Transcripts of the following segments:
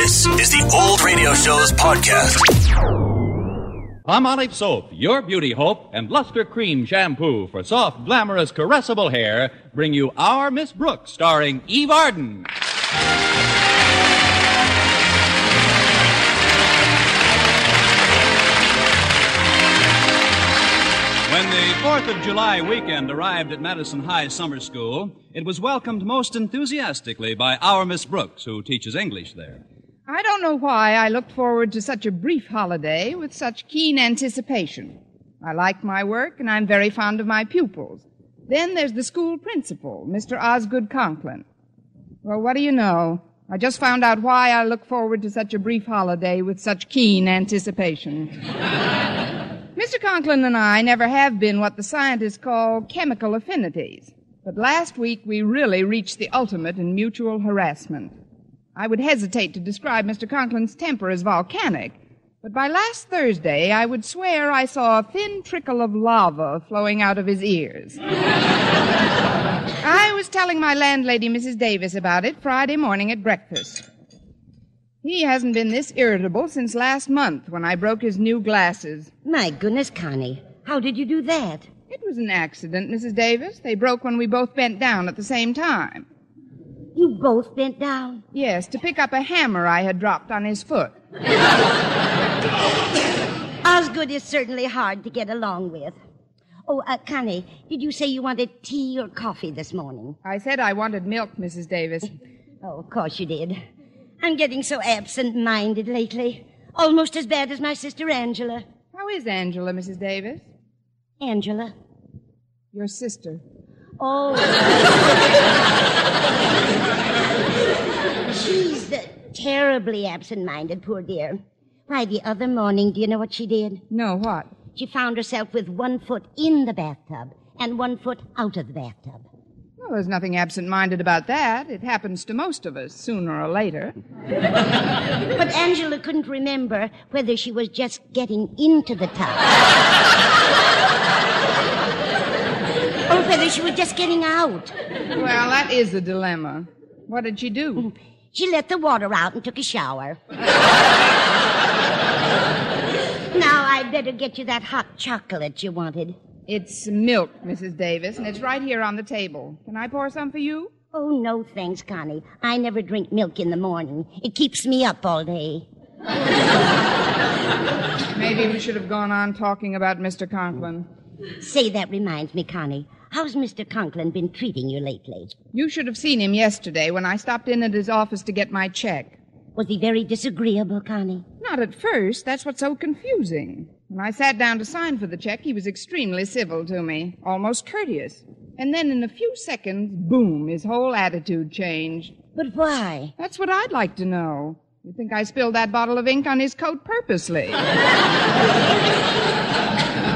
This is the Old Radio Show's podcast. Palmolive Soap, your beauty hope, and Luster Cream Shampoo for soft, glamorous, caressable hair bring you Our Miss Brooks, starring Eve Arden. When the 4th of July weekend arrived at Madison High Summer School, it was welcomed most enthusiastically by our Miss Brooks, who teaches English there. I don't know why I looked forward to such a brief holiday with such keen anticipation. I like my work and I'm very fond of my pupils. Then there's the school principal, Mr. Osgood Conklin. Well, what do you know? I just found out why I look forward to such a brief holiday with such keen anticipation. Mr. Conklin and I never have been what the scientists call chemical affinities. But last week we really reached the ultimate in mutual harassment. I would hesitate to describe Mr. Conklin's temper as volcanic, but by last Thursday I would swear I saw a thin trickle of lava flowing out of his ears. I was telling my landlady, Mrs. Davis, about it Friday morning at breakfast. He hasn't been this irritable since last month when I broke his new glasses. My goodness, Connie. How did you do that? It was an accident, Mrs. Davis. They broke when we both bent down at the same time. You both bent down? Yes, to pick up a hammer I had dropped on his foot. Osgood is certainly hard to get along with. Oh, uh, Connie, did you say you wanted tea or coffee this morning? I said I wanted milk, Mrs. Davis. Oh, of course you did. I'm getting so absent minded lately. Almost as bad as my sister Angela. How is Angela, Mrs. Davis? Angela? Your sister. Oh. She's uh, terribly absent minded, poor dear. Why, the other morning, do you know what she did? No, what? She found herself with one foot in the bathtub and one foot out of the bathtub. Well, there's nothing absent minded about that. It happens to most of us, sooner or later. But Angela couldn't remember whether she was just getting into the tub or whether she was just getting out. Well, that is a dilemma. What did she do? Mm-hmm. She let the water out and took a shower. now I'd better get you that hot chocolate you wanted. It's milk, Mrs. Davis, and it's right here on the table. Can I pour some for you? Oh, no, thanks, Connie. I never drink milk in the morning. It keeps me up all day. Maybe we should have gone on talking about Mr. Conklin. Say, that reminds me, Connie. How's Mr. Conklin been treating you lately? You should have seen him yesterday when I stopped in at his office to get my check. Was he very disagreeable, Connie? Not at first. That's what's so confusing. When I sat down to sign for the check, he was extremely civil to me, almost courteous. And then in a few seconds, boom, his whole attitude changed. But why? That's what I'd like to know. You think I spilled that bottle of ink on his coat purposely?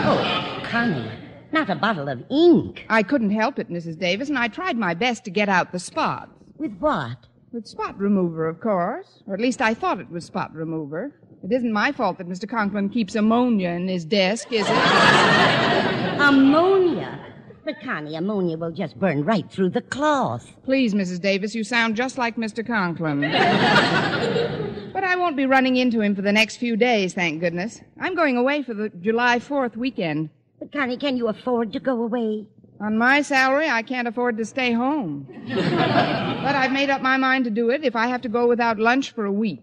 Oh, Connie, not a bottle of ink. I couldn't help it, Mrs. Davis, and I tried my best to get out the spots. With what? With spot remover, of course. Or at least I thought it was spot remover. It isn't my fault that Mr. Conklin keeps ammonia in his desk, is it? Ammonia. But, Connie, ammonia will just burn right through the cloth. Please, Mrs. Davis, you sound just like Mr. Conklin. but I won't be running into him for the next few days, thank goodness. I'm going away for the July 4th weekend. But, Connie, can you afford to go away? On my salary, I can't afford to stay home. but I've made up my mind to do it if I have to go without lunch for a week.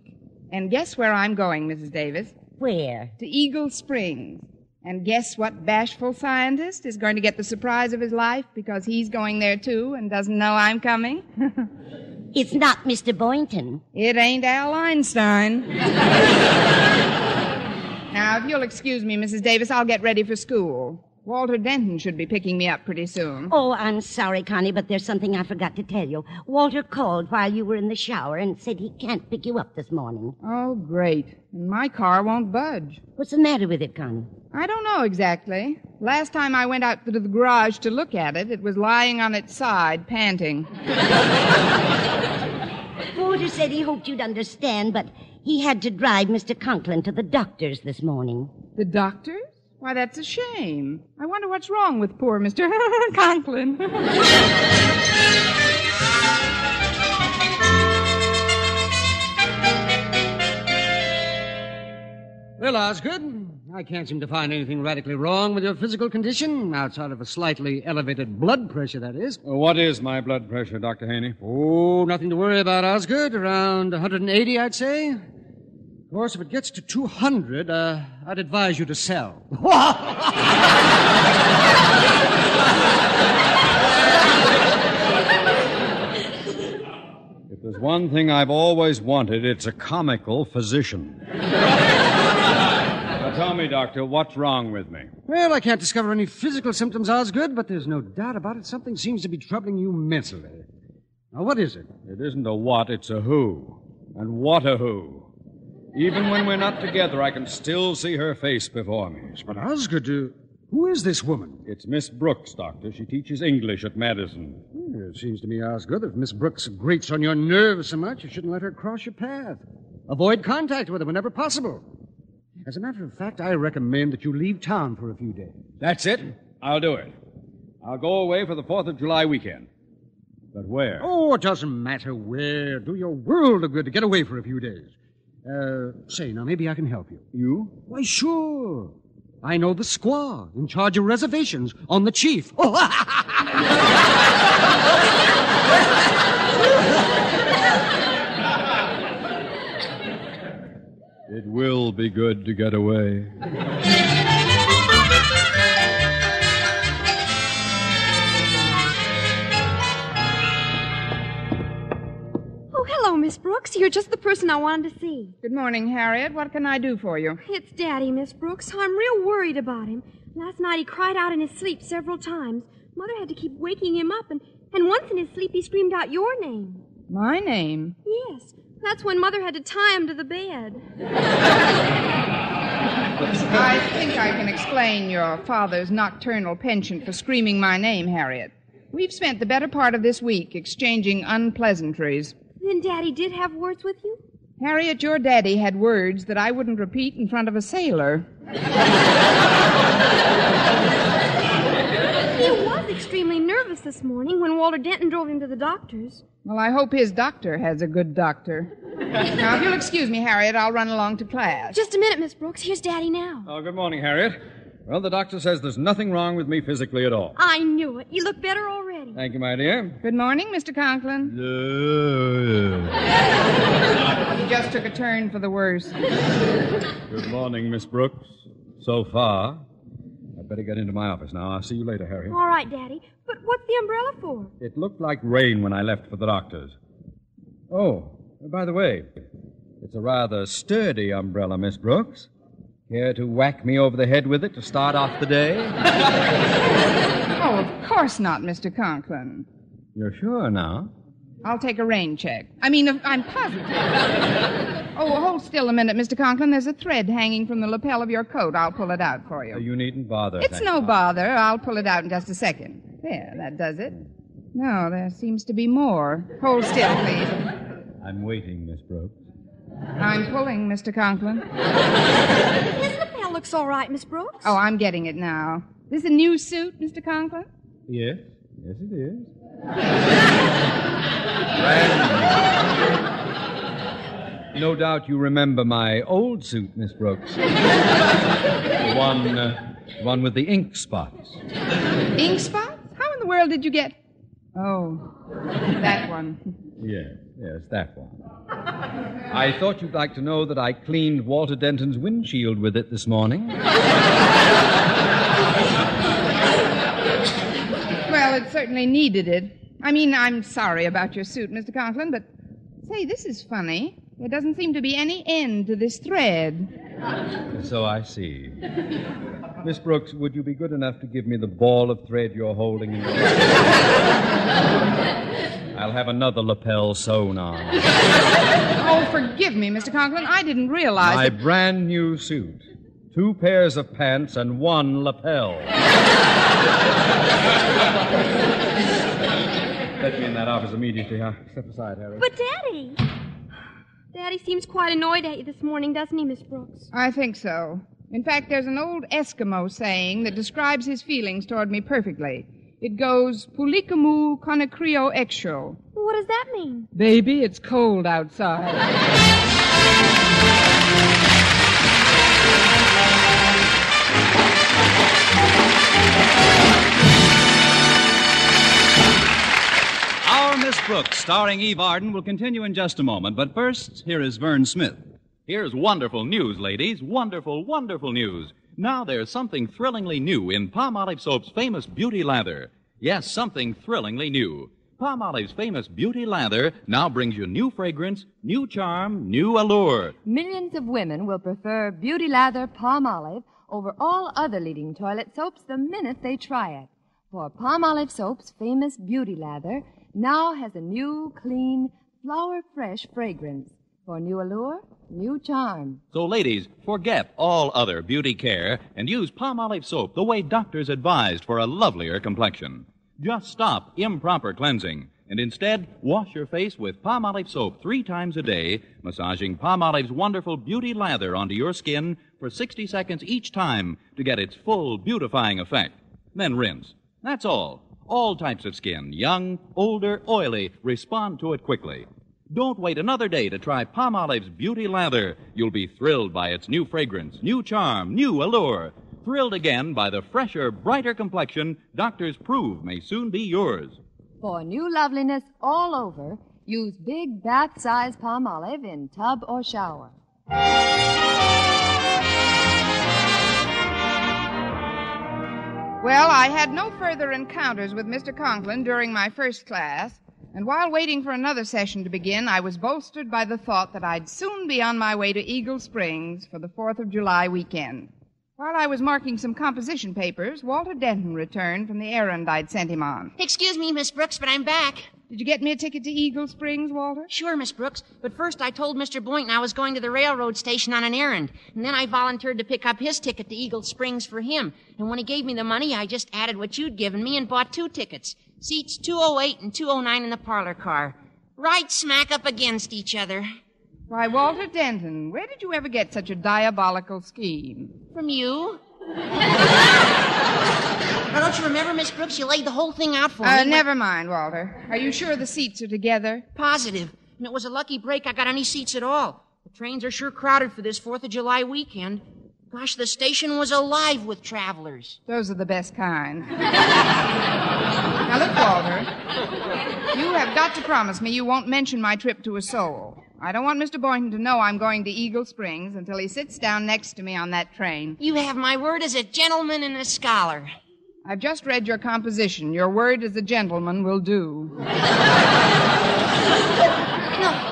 And guess where I'm going, Mrs. Davis? Where? To Eagle Springs. And guess what bashful scientist is going to get the surprise of his life because he's going there too and doesn't know I'm coming? It's not Mr. Boynton. it ain't Al Einstein. now, if you'll excuse me, Mrs. Davis, I'll get ready for school. Walter Denton should be picking me up pretty soon. Oh, I'm sorry, Connie, but there's something I forgot to tell you. Walter called while you were in the shower and said he can't pick you up this morning. Oh, great. And my car won't budge. What's the matter with it, Connie? I don't know exactly. Last time I went out to the garage to look at it, it was lying on its side, panting. Walter said he hoped you'd understand, but he had to drive Mr. Conklin to the doctor's this morning. The doctor's? Why, that's a shame. I wonder what's wrong with poor Mr. Conklin. well, Osgood, I can't seem to find anything radically wrong with your physical condition, outside of a slightly elevated blood pressure, that is. What is my blood pressure, Dr. Haney? Oh, nothing to worry about, Osgood. Around 180, I'd say. Of course, if it gets to 200, uh, I'd advise you to sell. If there's one thing I've always wanted, it's a comical physician. Tell me, Doctor, what's wrong with me? well, I can't discover any physical symptoms, Osgood, but there's no doubt about it. Something seems to be troubling you mentally. Now, what is it? It isn't a what, it's a who. And what a who. Even when we're not together, I can still see her face before me. But, Osgood, uh, who is this woman? It's Miss Brooks, Doctor. She teaches English at Madison. Well, It seems to me, Osgood, if Miss Brooks grates on your nerves so much, you shouldn't let her cross your path. Avoid contact with her whenever possible. As a matter of fact, I recommend that you leave town for a few days. That's it. I'll do it. I'll go away for the 4th of July weekend. But where? Oh, it doesn't matter where. Do your world of good to get away for a few days. Uh, say, now maybe I can help you. You? Why, sure. I know the squaw in charge of reservations on the chief. It will be good to get away. Oh, hello, Miss Brooks. You're just the person I wanted to see. Good morning, Harriet. What can I do for you? It's Daddy, Miss Brooks. I'm real worried about him. Last night he cried out in his sleep several times. Mother had to keep waking him up, and, and once in his sleep he screamed out your name. My name. Yes, that's when Mother had to tie him to the bed. I think I can explain your father's nocturnal penchant for screaming my name, Harriet. We've spent the better part of this week exchanging unpleasantries. Then Daddy did have words with you? Harriet, your daddy had words that I wouldn't repeat in front of a sailor. He was extremely nervous this morning when Walter Denton drove him to the doctor's. Well, I hope his doctor has a good doctor. now, if you'll excuse me, Harriet, I'll run along to class. Just a minute, Miss Brooks. Here's Daddy now. Oh, good morning, Harriet. Well, the doctor says there's nothing wrong with me physically at all. I knew it. You look better already. Thank you, my dear. Good morning, Mr. Conklin. He just took a turn for the worse. Good morning, Miss Brooks. So far. I'd better get into my office now. I'll see you later, Harry. All right, Daddy. But what's the umbrella for? It looked like rain when I left for the doctor's. Oh, by the way, it's a rather sturdy umbrella, Miss Brooks. Care to whack me over the head with it to start off the day? Oh, of course not, Mr. Conklin. You're sure now? I'll take a rain check. I mean, I'm positive. Oh, hold still a minute, Mr. Conklin. There's a thread hanging from the lapel of your coat. I'll pull it out for you. You needn't bother. It's no you. bother. I'll pull it out in just a second. There, that does it. No, there seems to be more. Hold still, please. I'm waiting, Miss Brooks. I'm pulling, Mr. Conklin. His lapel looks all right, Miss Brooks. Oh, I'm getting it now. This a new suit, Mr. Conklin? Yes, yes, it is. Brand new. No doubt you remember my old suit, Miss Brooks. the one, uh, the one with the ink spots. Ink spots? How in the world did you get? Oh, that one. Yes, yes, that one. I thought you'd like to know that I cleaned Walter Denton's windshield with it this morning. Well, it certainly needed it. I mean, I'm sorry about your suit, Mr. Conklin, but say, this is funny. There doesn't seem to be any end to this thread. So I see. Miss Brooks, would you be good enough to give me the ball of thread you're holding in your I'll have another lapel sewn on. Oh, forgive me, Mr. Conklin. I didn't realize. My that- brand new suit. Two pairs of pants and one lapel. Let me in that office immediately. Huh? Step aside, Harry. But Daddy. Daddy seems quite annoyed at you this morning, doesn't he, Miss Brooks? I think so. In fact, there's an old Eskimo saying that describes his feelings toward me perfectly. It goes, Pulikamu konakrio exo. What does that mean? Baby, it's cold outside. Brooks, starring Eve Arden, will continue in just a moment. But first, here is Vern Smith. Here's wonderful news, ladies. Wonderful, wonderful news. Now there's something thrillingly new in Palmolive Soap's famous beauty lather. Yes, something thrillingly new. Palmolive's famous beauty lather now brings you new fragrance, new charm, new allure. Millions of women will prefer Beauty Lather Palmolive over all other leading toilet soaps the minute they try it. For Palmolive Soap's famous Beauty Lather now has a new, clean, flower fresh fragrance. For new allure, new charm. So, ladies, forget all other beauty care and use Palmolive soap the way doctors advised for a lovelier complexion. Just stop improper cleansing and instead wash your face with Palmolive soap three times a day, massaging Palmolive's wonderful beauty lather onto your skin for 60 seconds each time to get its full beautifying effect. Then rinse. That's all. All types of skin, young, older, oily, respond to it quickly. Don't wait another day to try Palmolive's Beauty Lather. You'll be thrilled by its new fragrance, new charm, new allure. Thrilled again by the fresher, brighter complexion doctors prove may soon be yours. For new loveliness all over, use big bath size Palmolive in tub or shower. Well, I had no further encounters with Mr. Conklin during my first class, and while waiting for another session to begin, I was bolstered by the thought that I'd soon be on my way to Eagle Springs for the Fourth of July weekend. While I was marking some composition papers, Walter Denton returned from the errand I'd sent him on. Excuse me, Miss Brooks, but I'm back. Did you get me a ticket to Eagle Springs, Walter? Sure, Miss Brooks, but first I told Mr. Boynton I was going to the railroad station on an errand, and then I volunteered to pick up his ticket to Eagle Springs for him. And when he gave me the money, I just added what you'd given me and bought two tickets. Seats 208 and 209 in the parlor car. Right smack up against each other. Why, Walter Denton, where did you ever get such a diabolical scheme? From you? now, don't you remember, Miss Brooks? You laid the whole thing out for Uh, me. never mind, Walter. Are you sure the seats are together? Positive. And it was a lucky break I got any seats at all. The trains are sure crowded for this 4th of July weekend. Gosh, the station was alive with travelers. Those are the best kind. now, look, Walter. You have got to promise me you won't mention my trip to a soul. I don't want Mr. Boynton to know I'm going to Eagle Springs until he sits down next to me on that train. You have my word as a gentleman and a scholar. I've just read your composition. Your word as a gentleman will do. No,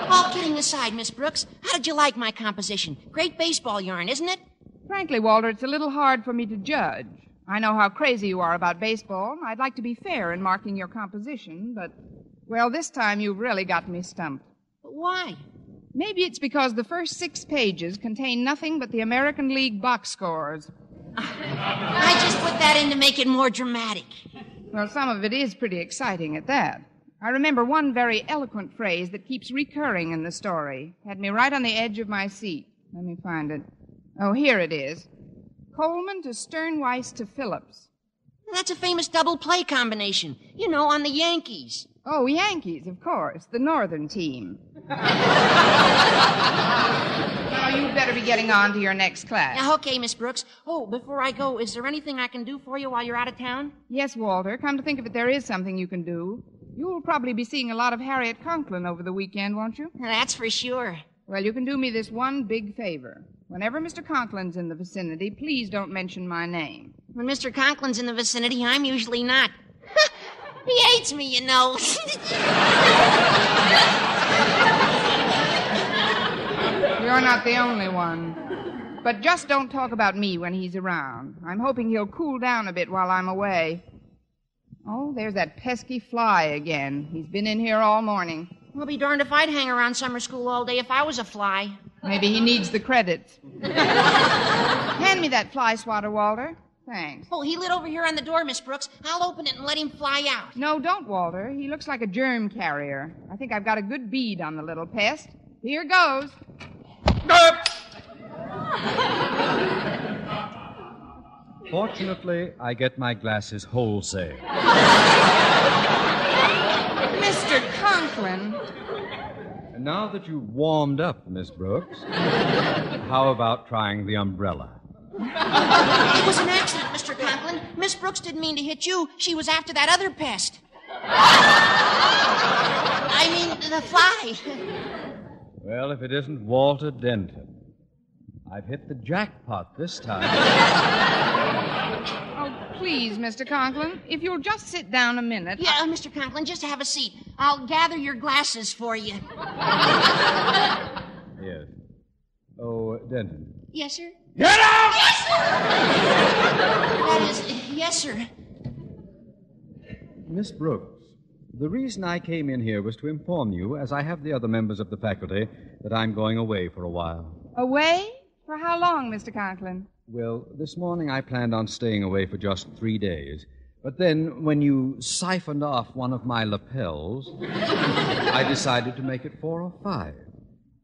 all kidding aside, Miss Brooks, how did you like my composition? Great baseball yarn, isn't it? Frankly, Walter, it's a little hard for me to judge. I know how crazy you are about baseball. I'd like to be fair in marking your composition, but, well, this time you've really got me stumped. But why? Maybe it's because the first six pages contain nothing but the American League box scores. I just put that in to make it more dramatic. Well, some of it is pretty exciting at that. I remember one very eloquent phrase that keeps recurring in the story. Had me right on the edge of my seat. Let me find it. Oh, here it is. Coleman to Stirnweiss to Phillips. That's a famous double play combination. You know, on the Yankees. Oh, Yankees, of course. The northern team. now, you'd better be getting on to your next class. Now, okay, Miss Brooks. Oh, before I go, is there anything I can do for you while you're out of town? Yes, Walter. Come to think of it, there is something you can do. You'll probably be seeing a lot of Harriet Conklin over the weekend, won't you? That's for sure. Well, you can do me this one big favor. Whenever Mr. Conklin's in the vicinity, please don't mention my name. When Mr. Conklin's in the vicinity, I'm usually not. he hates me, you know. You're not the only one. But just don't talk about me when he's around. I'm hoping he'll cool down a bit while I'm away. Oh, there's that pesky fly again. He's been in here all morning. I'll be darned if I'd hang around summer school all day if I was a fly. Maybe he needs the credits. Hand me that fly swatter, Walter. Thanks. Oh, he lit over here on the door, Miss Brooks. I'll open it and let him fly out. No, don't, Walter. He looks like a germ carrier. I think I've got a good bead on the little pest. Here goes. Fortunately, I get my glasses wholesale. Mr. Conklin. And now that you've warmed up, Miss Brooks, how about trying the umbrella? It was an accident, Mr. Conklin. Miss Brooks didn't mean to hit you. She was after that other pest. I mean, the fly. Well, if it isn't Walter Denton. I've hit the jackpot this time. Oh, please, Mr. Conklin, if you'll just sit down a minute. Yeah, uh, Mr. Conklin, just have a seat. I'll gather your glasses for you. yes. Oh, Denton. Yes, sir? Get out! Yes, sir! that is, yes, sir. Miss Brooks, the reason I came in here was to inform you, as I have the other members of the faculty, that I'm going away for a while. Away? For how long, Mr. Conklin? Well, this morning I planned on staying away for just three days. But then, when you siphoned off one of my lapels, I decided to make it four or five.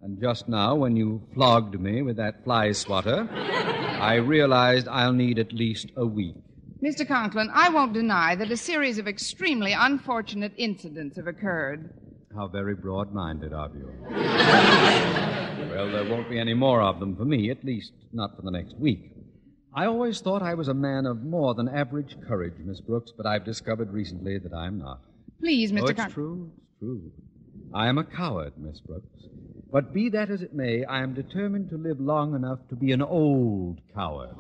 And just now, when you flogged me with that fly swatter, I realized I'll need at least a week. Mr. Conklin, I won't deny that a series of extremely unfortunate incidents have occurred. How very broad minded of you. well, there won't be any more of them for me, at least not for the next week. I always thought I was a man of more than average courage, Miss Brooks, but I've discovered recently that I'm not. Please, Mr. Oh, it's Conklin. true, it's true. I am a coward, Miss Brooks. But be that as it may, I am determined to live long enough to be an old coward.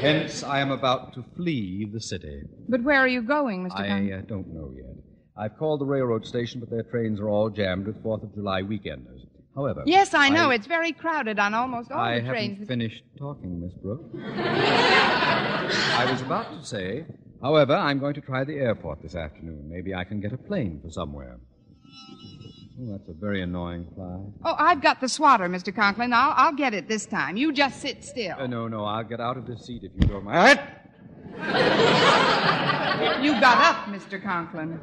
Hence, I am about to flee the city. But where are you going, Mr. I uh, don't know yet. I've called the railroad station, but their trains are all jammed with Fourth of July weekenders. However, Yes, I know. It's very crowded on almost all I the trains. haven't finished talking, Miss Brooks. I was about to say, however, I'm going to try the airport this afternoon. Maybe I can get a plane for somewhere. Oh, that's a very annoying fly. Oh, I've got the swatter, Mr. Conklin. I'll, I'll get it this time. You just sit still. Uh, no, no, I'll get out of this seat if you don't mind. You got up, Mr. Conklin.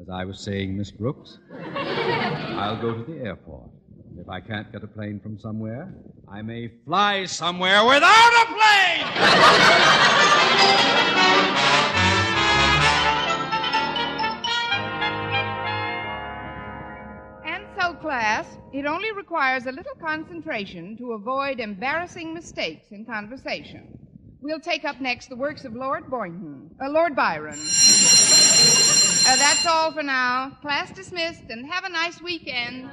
As I was saying, Miss Brooks, I'll go to the airport. And if I can't get a plane from somewhere, I may fly somewhere without a plane! It only requires a little concentration to avoid embarrassing mistakes in conversation. We'll take up next the works of Lord Boynton, uh, Lord Byron. Uh, that's all for now. Class dismissed, and have a nice weekend.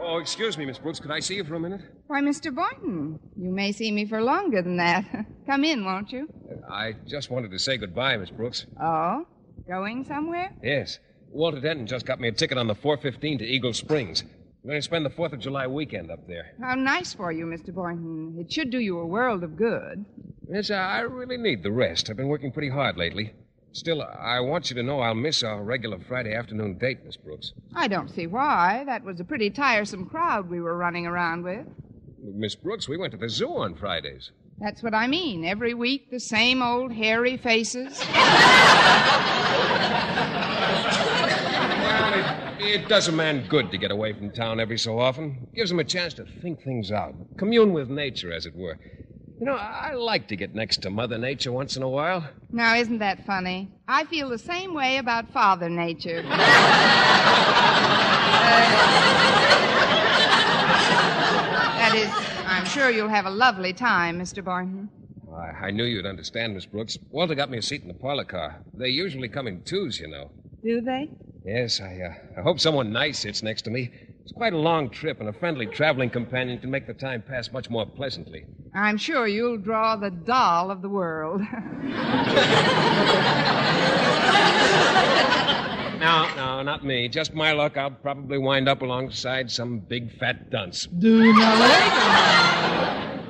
Oh, excuse me, Miss Brooks. Could I see you for a minute? Why, Mr. Boynton, you may see me for longer than that. Come in, won't you? I just wanted to say goodbye, Miss Brooks. Oh? Going somewhere? Yes. Walter Denton just got me a ticket on the 415 to Eagle Springs. I'm going to spend the 4th of July weekend up there. How nice for you, Mr. Boynton. It should do you a world of good. Yes, I really need the rest. I've been working pretty hard lately. Still, I want you to know I'll miss our regular Friday afternoon date, Miss Brooks. I don't see why. That was a pretty tiresome crowd we were running around with. Miss Brooks, we went to the zoo on Fridays. That's what I mean. Every week, the same old hairy faces. Well, it, it does a man good to get away from town every so often. Gives him a chance to think things out, commune with nature, as it were. You know, I like to get next to Mother Nature once in a while. Now, isn't that funny? I feel the same way about Father Nature. Uh, that is, I'm sure you'll have a lovely time, Mr. Boynton. I, I knew you'd understand, Miss Brooks. Walter got me a seat in the parlor car. They usually come in twos, you know. Do they? Yes, I, uh, I hope someone nice sits next to me. It's quite a long trip, and a friendly traveling companion can make the time pass much more pleasantly. I'm sure you'll draw the doll of the world. No, no, not me. Just my luck. I'll probably wind up alongside some big fat dunce. Do not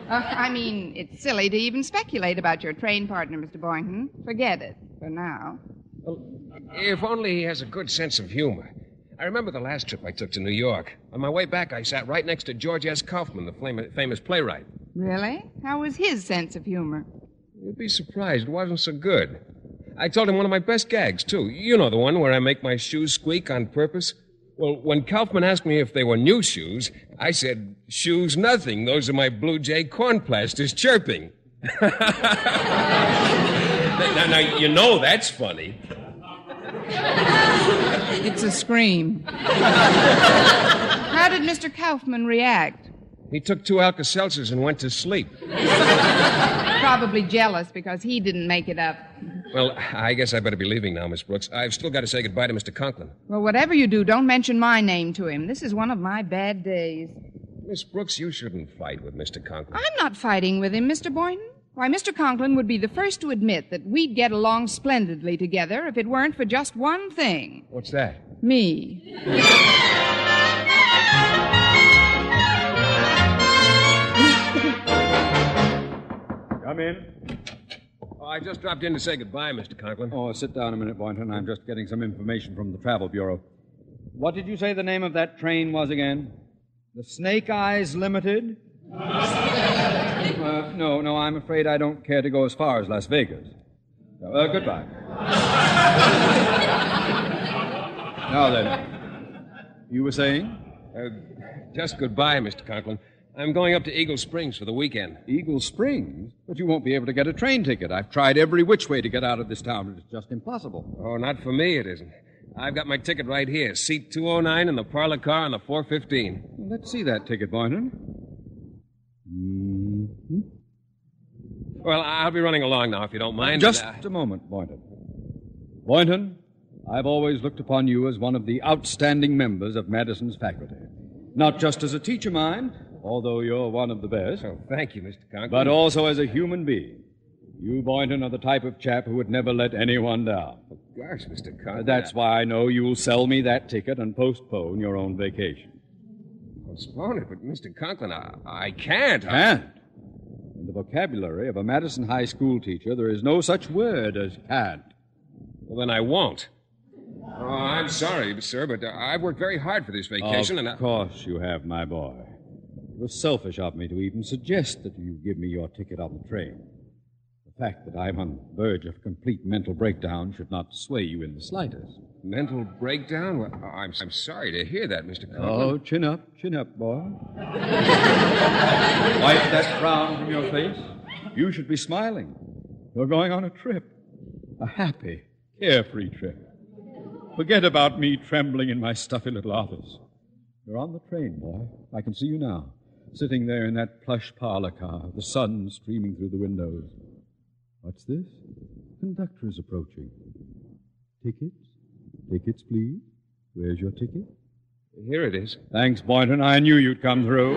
Uh, I mean, it's silly to even speculate about your train partner, Mr. Boynton. Forget it for now. If only he has a good sense of humor. I remember the last trip I took to New York. On my way back, I sat right next to George S. Kaufman, the flam- famous playwright. Really? How was his sense of humor? You'd be surprised it wasn't so good. I told him one of my best gags, too. You know the one where I make my shoes squeak on purpose? Well, when Kaufman asked me if they were new shoes, I said, Shoes nothing. Those are my Blue Jay corn plasters chirping. now, now, you know that's funny. It's a scream. How did Mr. Kaufman react? He took two Alka Seltzers and went to sleep. probably jealous because he didn't make it up. Well, I guess I better be leaving now, Miss Brooks. I've still got to say goodbye to Mr. Conklin. Well, whatever you do, don't mention my name to him. This is one of my bad days. Miss Brooks, you shouldn't fight with Mr. Conklin. I'm not fighting with him, Mr. Boynton. Why, Mr. Conklin would be the first to admit that we'd get along splendidly together if it weren't for just one thing What's that? me. Come in. Oh, I just dropped in to say goodbye, Mr. Conklin. Oh, sit down a minute, Boynton. I'm just getting some information from the Travel Bureau. What did you say the name of that train was again? The Snake Eyes Limited? uh, no, no, I'm afraid I don't care to go as far as Las Vegas. Uh, goodbye. now then, you were saying? Uh, just goodbye, Mr. Conklin. I'm going up to Eagle Springs for the weekend. Eagle Springs? But you won't be able to get a train ticket. I've tried every which way to get out of this town, but it's just impossible. Oh, not for me, it isn't. I've got my ticket right here. Seat 209 in the parlor car on the 415. Let's see that ticket, Boynton. Well, I'll be running along now, if you don't mind. Just Uh, a moment, Boynton. Boynton, I've always looked upon you as one of the outstanding members of Madison's faculty. Not just as a teacher, mind, although you're one of the best, oh, thank you, Mr. Conklin. but also as a human being. You, Boynton, are the type of chap who would never let anyone down. Of gosh, Mr. Conklin. That's why I know you'll sell me that ticket and postpone your own vacation. Postpone it, but Mr. Conklin, I, I can't. I- Can't. In the vocabulary of a Madison High School teacher, there is no such word as can't. Well, then I won't. Oh, I'm sorry, sir, but uh, I've worked very hard for this vacation, of and I... Of course you have, my boy. It was selfish of me to even suggest that you give me your ticket on the train. The fact that I'm on the verge of complete mental breakdown should not sway you in the slightest. Mental breakdown? Well, I'm, I'm sorry to hear that, Mr. Conklin. Oh, chin up, chin up, boy. Wipe that frown from your face. You should be smiling. You're going on a trip. A happy, carefree trip. Forget about me trembling in my stuffy little office. You're on the train, boy. I can see you now, sitting there in that plush parlor car, the sun streaming through the windows. What's this? Conductor is approaching. Tickets? Tickets, please. Where's your ticket? Here it is. Thanks, Boynton. I knew you'd come through.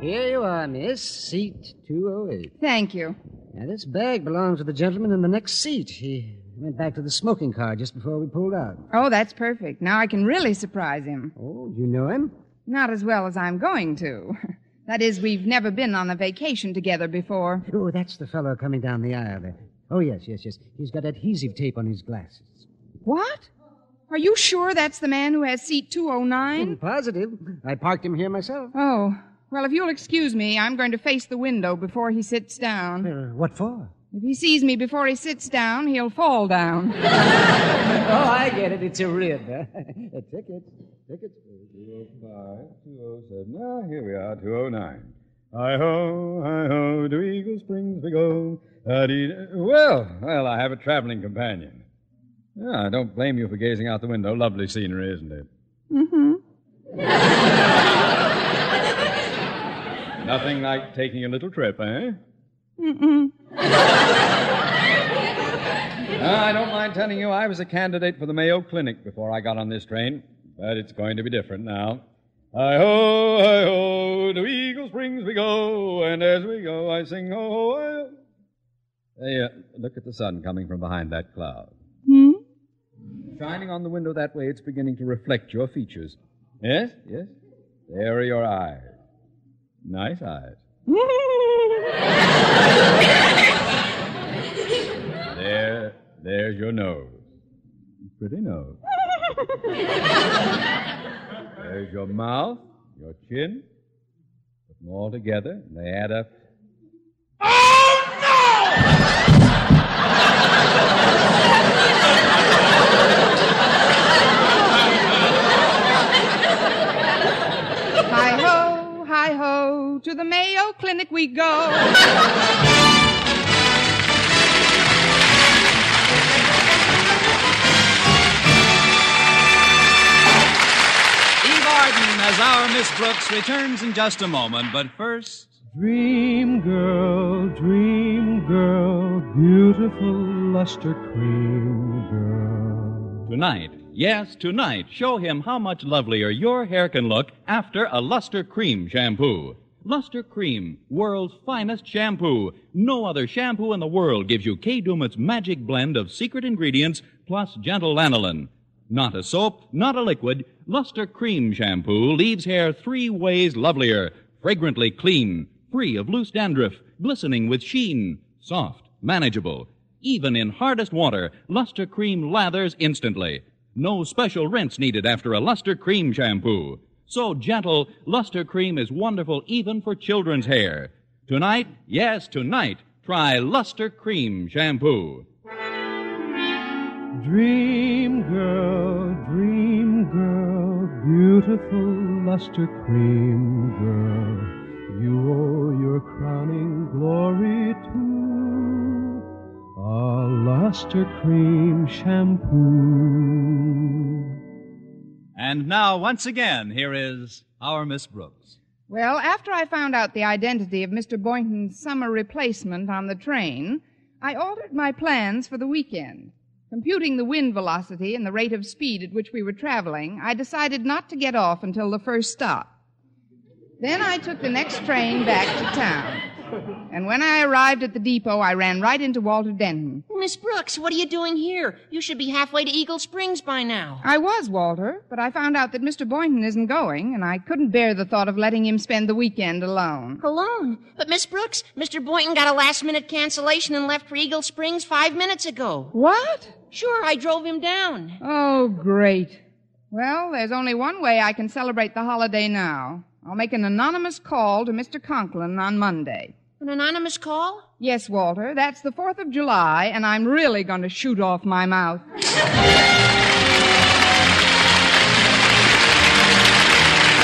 Here you are, miss. Seat 208. Thank you. Now, this bag belongs to the gentleman in the next seat. He went back to the smoking car just before we pulled out. Oh, that's perfect. Now I can really surprise him. Oh, you know him? Not as well as I'm going to. That is, we've never been on a vacation together before. Oh, that's the fellow coming down the aisle there. Oh, yes, yes, yes. He's got adhesive tape on his glasses. What? Are you sure that's the man who has seat 209? I'm positive. I parked him here myself. Oh, well, if you'll excuse me, I'm going to face the window before he sits down. Uh, what for? If he sees me before he sits down, he'll fall down. oh, I get it. It's a rib. Huh? a ticket. Tickets. 205, 207. Ah, here we are, 209. Hi ho, hi ho, to Eagle Springs we go. Da-dee-da. Well, well, I have a traveling companion. Yeah, I don't blame you for gazing out the window. Lovely scenery, isn't it? Mm-hmm. Nothing like taking a little trip, eh? Mm-mm. Ah, I don't mind telling you, I was a candidate for the Mayo Clinic before I got on this train, but it's going to be different now. Hi ho, hi ho, to Eagle Springs we go, and as we go, I sing ho ho. ho. Hey, uh, look at the sun coming from behind that cloud. Hmm? Shining on the window that way, it's beginning to reflect your features. Yes, yes. There are your eyes. Nice eyes. There, there's your nose. Pretty nose. There's your mouth, your chin. Put them all together, and they add up. Hi ho, hi ho, to the Mayo Clinic we go. as our Miss Brooks returns in just a moment. But first. Dream girl, dream girl, beautiful luster cream girl. Tonight, yes, tonight, show him how much lovelier your hair can look after a Luster Cream shampoo. Luster Cream, world's finest shampoo. No other shampoo in the world gives you Kay Daumit's magic blend of secret ingredients plus gentle lanolin. Not a soap, not a liquid. Luster Cream shampoo leaves hair three ways lovelier. Fragrantly clean, free of loose dandruff, glistening with sheen, soft, manageable. Even in hardest water, Luster Cream lathers instantly. No special rinse needed after a Luster Cream shampoo. So gentle, Luster Cream is wonderful even for children's hair. Tonight, yes, tonight, try Luster Cream shampoo. Dream girl, dream girl, beautiful luster cream girl, you owe your crowning glory to a luster cream shampoo. And now, once again, here is our Miss Brooks. Well, after I found out the identity of Mr. Boynton's summer replacement on the train, I altered my plans for the weekend. Computing the wind velocity and the rate of speed at which we were traveling, I decided not to get off until the first stop. Then I took the next train back to town. And when I arrived at the depot, I ran right into Walter Denton. Miss Brooks, what are you doing here? You should be halfway to Eagle Springs by now. I was, Walter, but I found out that Mr. Boynton isn't going, and I couldn't bear the thought of letting him spend the weekend alone. Alone? But Miss Brooks, Mr. Boynton got a last minute cancellation and left for Eagle Springs five minutes ago. What? Sure, I drove him down. Oh, great. Well, there's only one way I can celebrate the holiday now. I'll make an anonymous call to Mr. Conklin on Monday. An anonymous call? Yes, Walter. That's the 4th of July, and I'm really going to shoot off my mouth.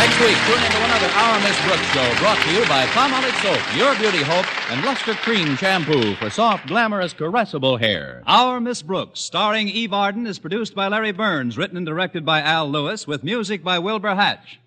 Next week, tune into another Our Miss Brooks show brought to you by Palmolive Soap, Your Beauty Hope, and Luster Cream Shampoo for soft, glamorous, caressable hair. Our Miss Brooks, starring Eve Arden, is produced by Larry Berns, written and directed by Al Lewis, with music by Wilbur Hatch.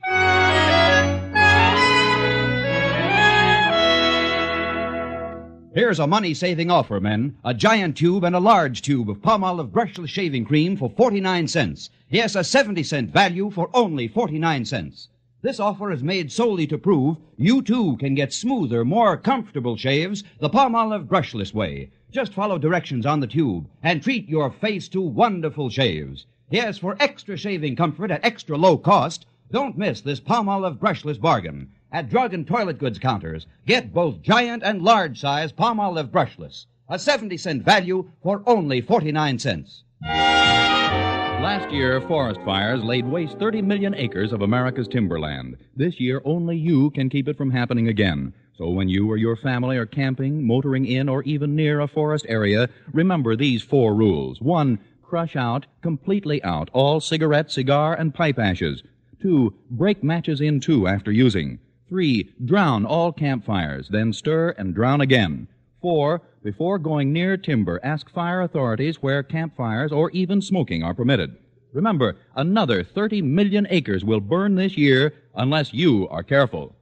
Here's a money saving offer, men. A giant tube and a large tube of Palmolive brushless shaving cream for 49 cents. Yes, a 70 cent value for only 49 cents. This offer is made solely to prove you too can get smoother, more comfortable shaves the Palmolive brushless way. Just follow directions on the tube and treat your face to wonderful shaves. Yes, for extra shaving comfort at extra low cost, don't miss this Palmolive brushless bargain. At drug and toilet goods counters, get both giant and large size Palmolive brushless. A 70 cent value for only 49 cents. Last year, forest fires laid waste 30 million acres of America's timberland. This year, only you can keep it from happening again. So when you or your family are camping, motoring in, or even near a forest area, remember these four rules. One, crush out, completely out, all cigarette, cigar, and pipe ashes. Two, break matches in two after using. Three, drown all campfires, then stir and drown again. Four, before going near timber, ask fire authorities where campfires or even smoking are permitted. Remember, another 30 million acres will burn this year unless you are careful.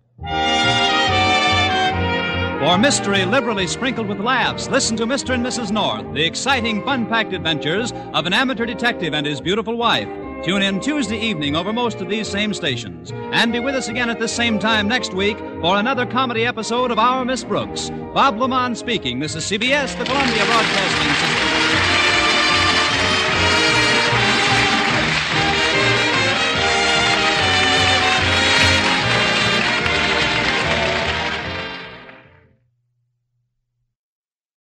For mystery liberally sprinkled with laughs, listen to Mr. and Mrs. North, the exciting, fun packed adventures of an amateur detective and his beautiful wife. Tune in Tuesday evening over most of these same stations. And be with us again at this same time next week for another comedy episode of Our Miss Brooks. Bob LeMond speaking. This is CBS, the Columbia Broadcasting System.